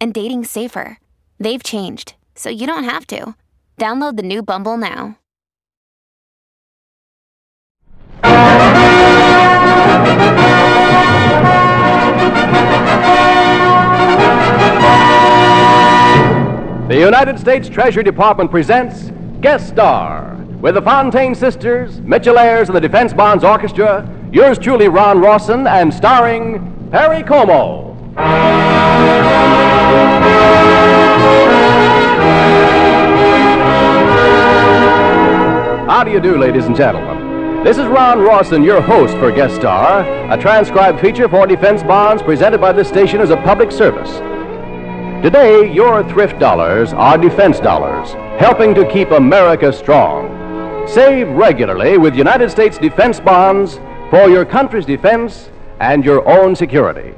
and dating safer. They've changed, so you don't have to. Download the new Bumble now. The United States Treasury Department presents Guest Star with the Fontane Sisters, Mitchell Ayres, and the Defense Bonds Orchestra. Yours truly, Ron Rawson, and starring Perry Como. How do you do, ladies and gentlemen? This is Ron Rawson, your host for Guest Star, a transcribed feature for Defense Bonds presented by this station as a public service. Today, your thrift dollars are defense dollars, helping to keep America strong. Save regularly with United States defense bonds for your country's defense and your own security.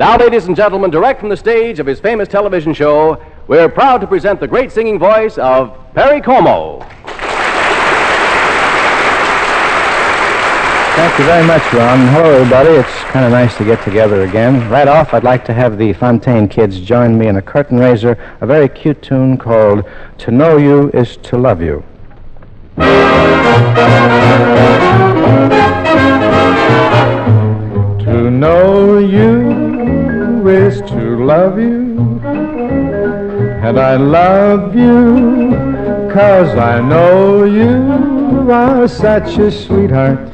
Now, ladies and gentlemen, direct from the stage of his famous television show, we're proud to present the great singing voice of Perry Como. Thank you very much, Ron. Hello, everybody. It's kind of nice to get together again. Right off, I'd like to have the Fontane kids join me in a curtain raiser, a very cute tune called To Know You Is to Love You. And I love you cause I know you are such a sweetheart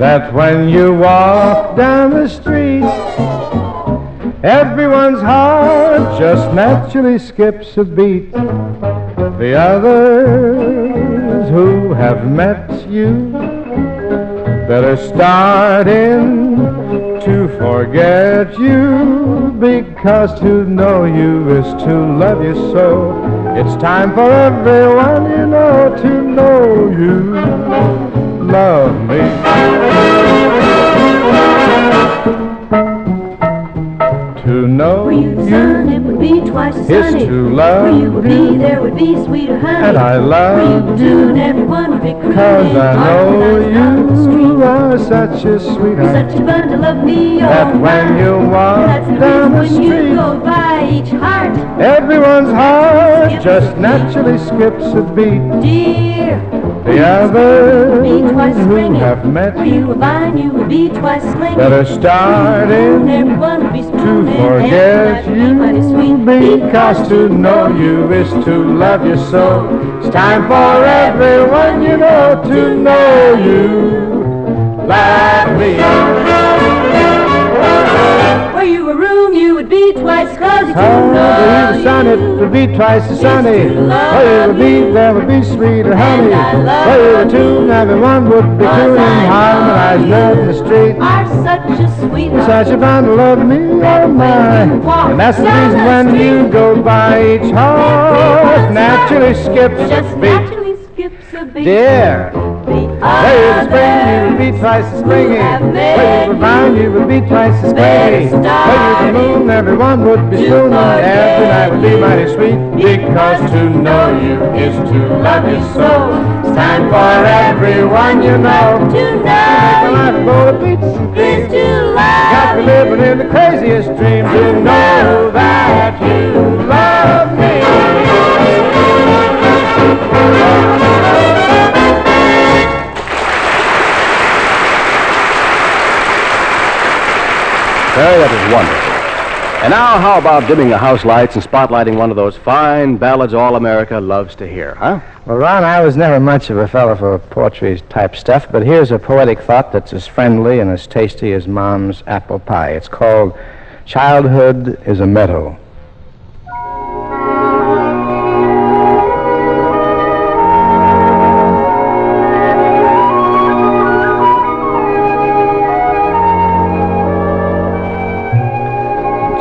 that when you walk down the street, everyone's heart just naturally skips a beat. The others who have met you better start in to forget you because to know you is to love you so. It's time for everyone you know to know you love me. To know you be twice as is sunny. to love Where you would be, there would be sweeter honey. And I love Where you do, and everyone would be crooning. Cause I know street. you are such a sweetheart such a bundle of me, that oh when you walk That's the down the reason when you go by each heart, everyone's heart just naturally skips a beat. dear. The others who have met you you a vine, you would be twice better start And in everyone would be to forget and mighty, mighty you because to know you is to love you so. It's time for everyone you know to know you. Love me. You be twice cozy to Oh, know the sun, it you. would be twice as sunny. You would be, there would be sweeter honey. You were tune, everyone would be tuning, harmonized love in the street. are such a sweetheart. Such a bundle of me, oh my. And that's the reason when you go by each heart, naturally skips just a beat. naturally skips a beat. Dear, The would spring, you would be twice as springy. Where you would find, you would be twice as gay. Where you would moon, everyone would be spooning. Every night would be mighty sweet. Because to know you is to love you so. It's time for everyone you know. to Make a life know full of beats and you is dreams. to Got me love living in the craziest dreams You know that That is wonderful. And now, how about dimming the house lights and spotlighting one of those fine ballads all America loves to hear, huh? Well, Ron, I was never much of a fellow for poetry type stuff, but here's a poetic thought that's as friendly and as tasty as Mom's apple pie. It's called Childhood is a Meadow.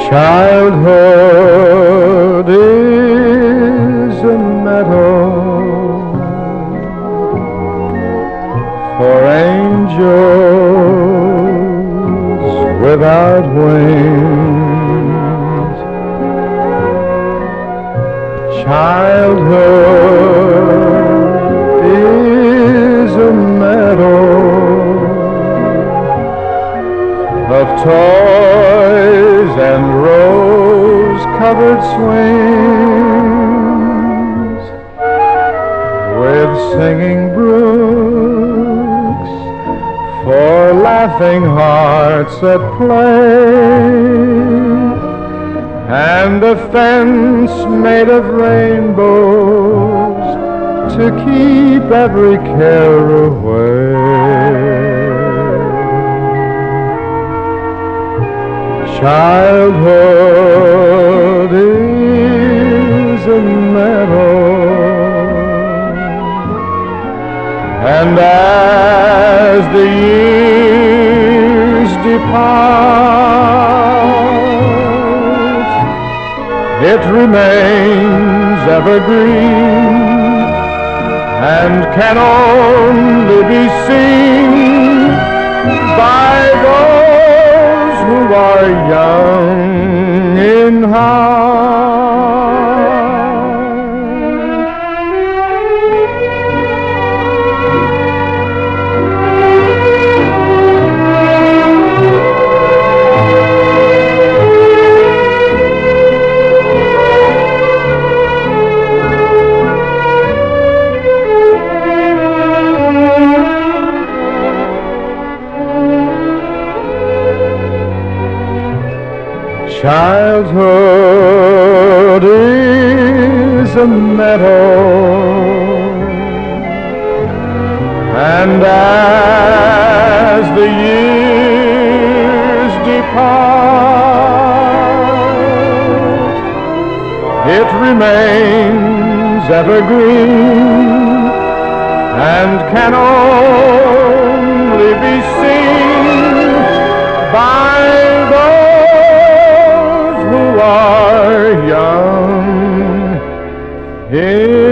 Childhood is a meadow for angels without wings. Childhood is a meadow of toys and rose-covered swings with singing brooks for laughing hearts at play and a fence made of rainbows to keep every care away. Childhood is a meadow, and as the years depart, it remains evergreen and can only be seen by those who are young in heart. Childhood is a meadow, and as the years depart, it remains evergreen and can only be seen are young. In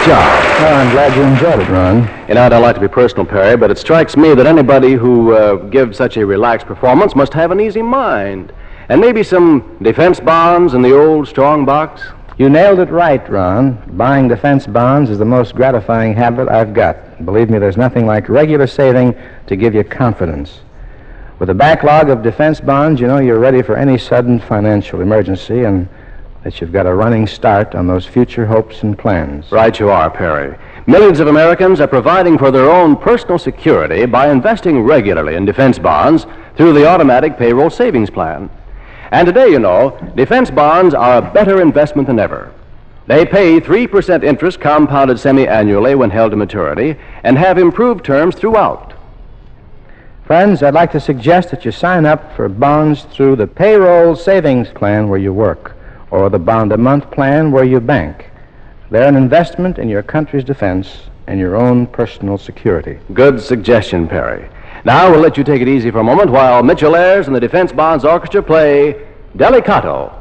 great job. Oh, I'm glad you enjoyed it, Ron. You know, I don't like to be personal, Perry, but it strikes me that anybody who uh, gives such a relaxed performance must have an easy mind. And maybe some defense bonds in the old strong box. You nailed it right, Ron. Buying defense bonds is the most gratifying habit I've got. Believe me, there's nothing like regular saving to give you confidence. With a backlog of defense bonds, you know you're ready for any sudden financial emergency and that you've got a running start on those future hopes and plans. Right you are, Perry. Millions of Americans are providing for their own personal security by investing regularly in defense bonds through the automatic payroll savings plan. And today, you know, defense bonds are a better investment than ever. They pay 3% interest compounded semi annually when held to maturity and have improved terms throughout. Friends, I'd like to suggest that you sign up for bonds through the payroll savings plan where you work or the bond a month plan where you bank. They're an investment in your country's defense and your own personal security. Good suggestion, Perry. Now we'll let you take it easy for a moment while Mitchell Ayres and the Defense Bonds Orchestra play Delicado.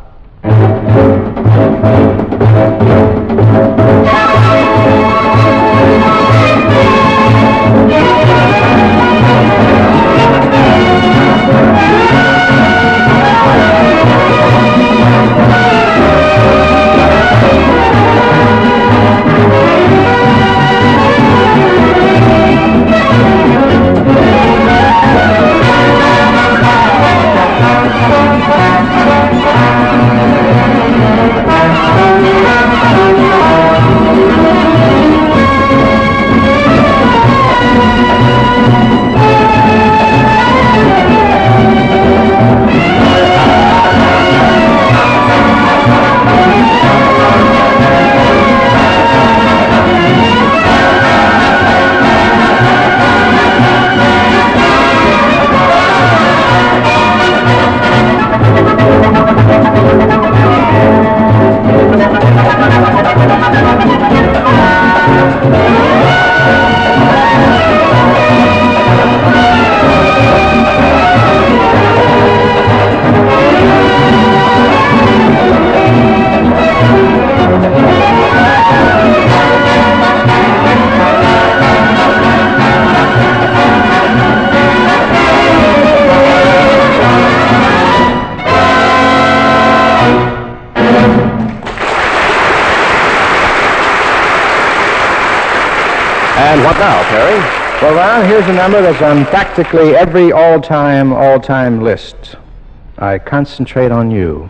And what now, Perry? Well, Ron, here's a number that's on practically every all-time, all-time list. I concentrate on you.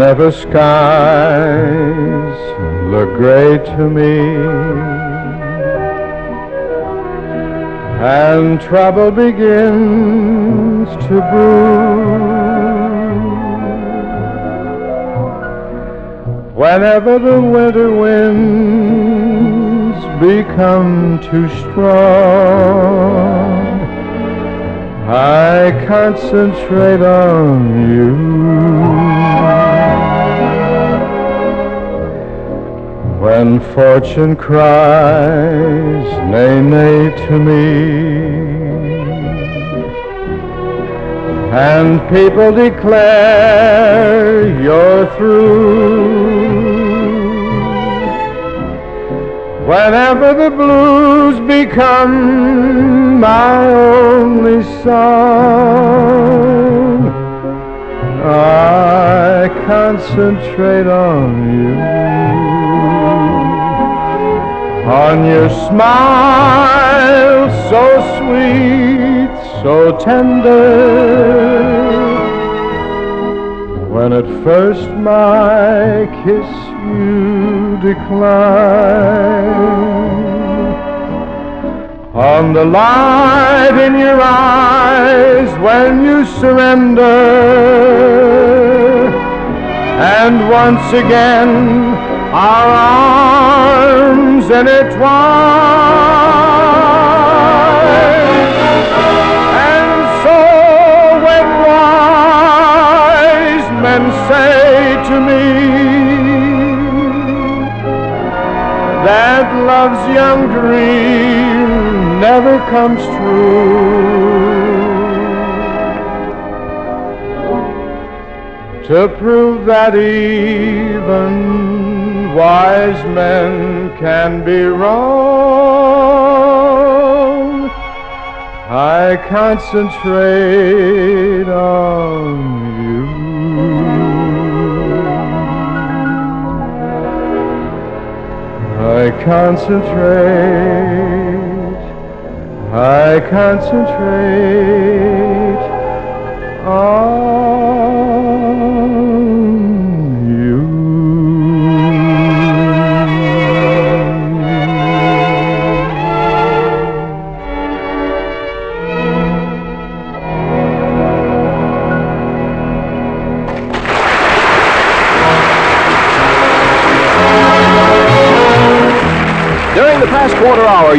Whenever skies look gray to me and trouble begins to brew, whenever the winter winds become too strong, I concentrate on you. When fortune cries nay, nay to me, and people declare you're through, whenever the blues become my only song, I concentrate on you on your smile so sweet, so tender. When at first my kiss you decline, on the light in your eyes when you surrender, and once again our arms intertwine. And so when wise men say to me that love's young dream never comes true, to prove that even wise men can be wrong. I concentrate on you. I concentrate, I concentrate on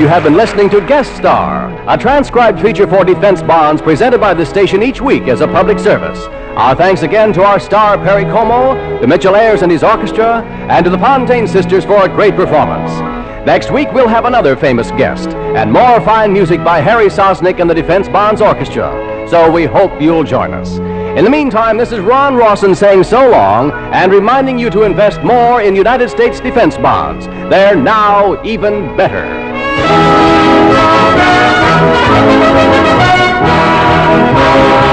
you have been listening to Guest Star, a transcribed feature for defense bonds presented by the station each week as a public service. Our thanks again to our star Perry Como, to Mitchell Ayres and his orchestra, and to the Fontane sisters for a great performance. Next week, we'll have another famous guest, and more fine music by Harry Sosnik and the Defense Bonds Orchestra. So we hope you'll join us. In the meantime, this is Ron Rawson saying so long and reminding you to invest more in United States defense bonds. They're now even better. Thank you.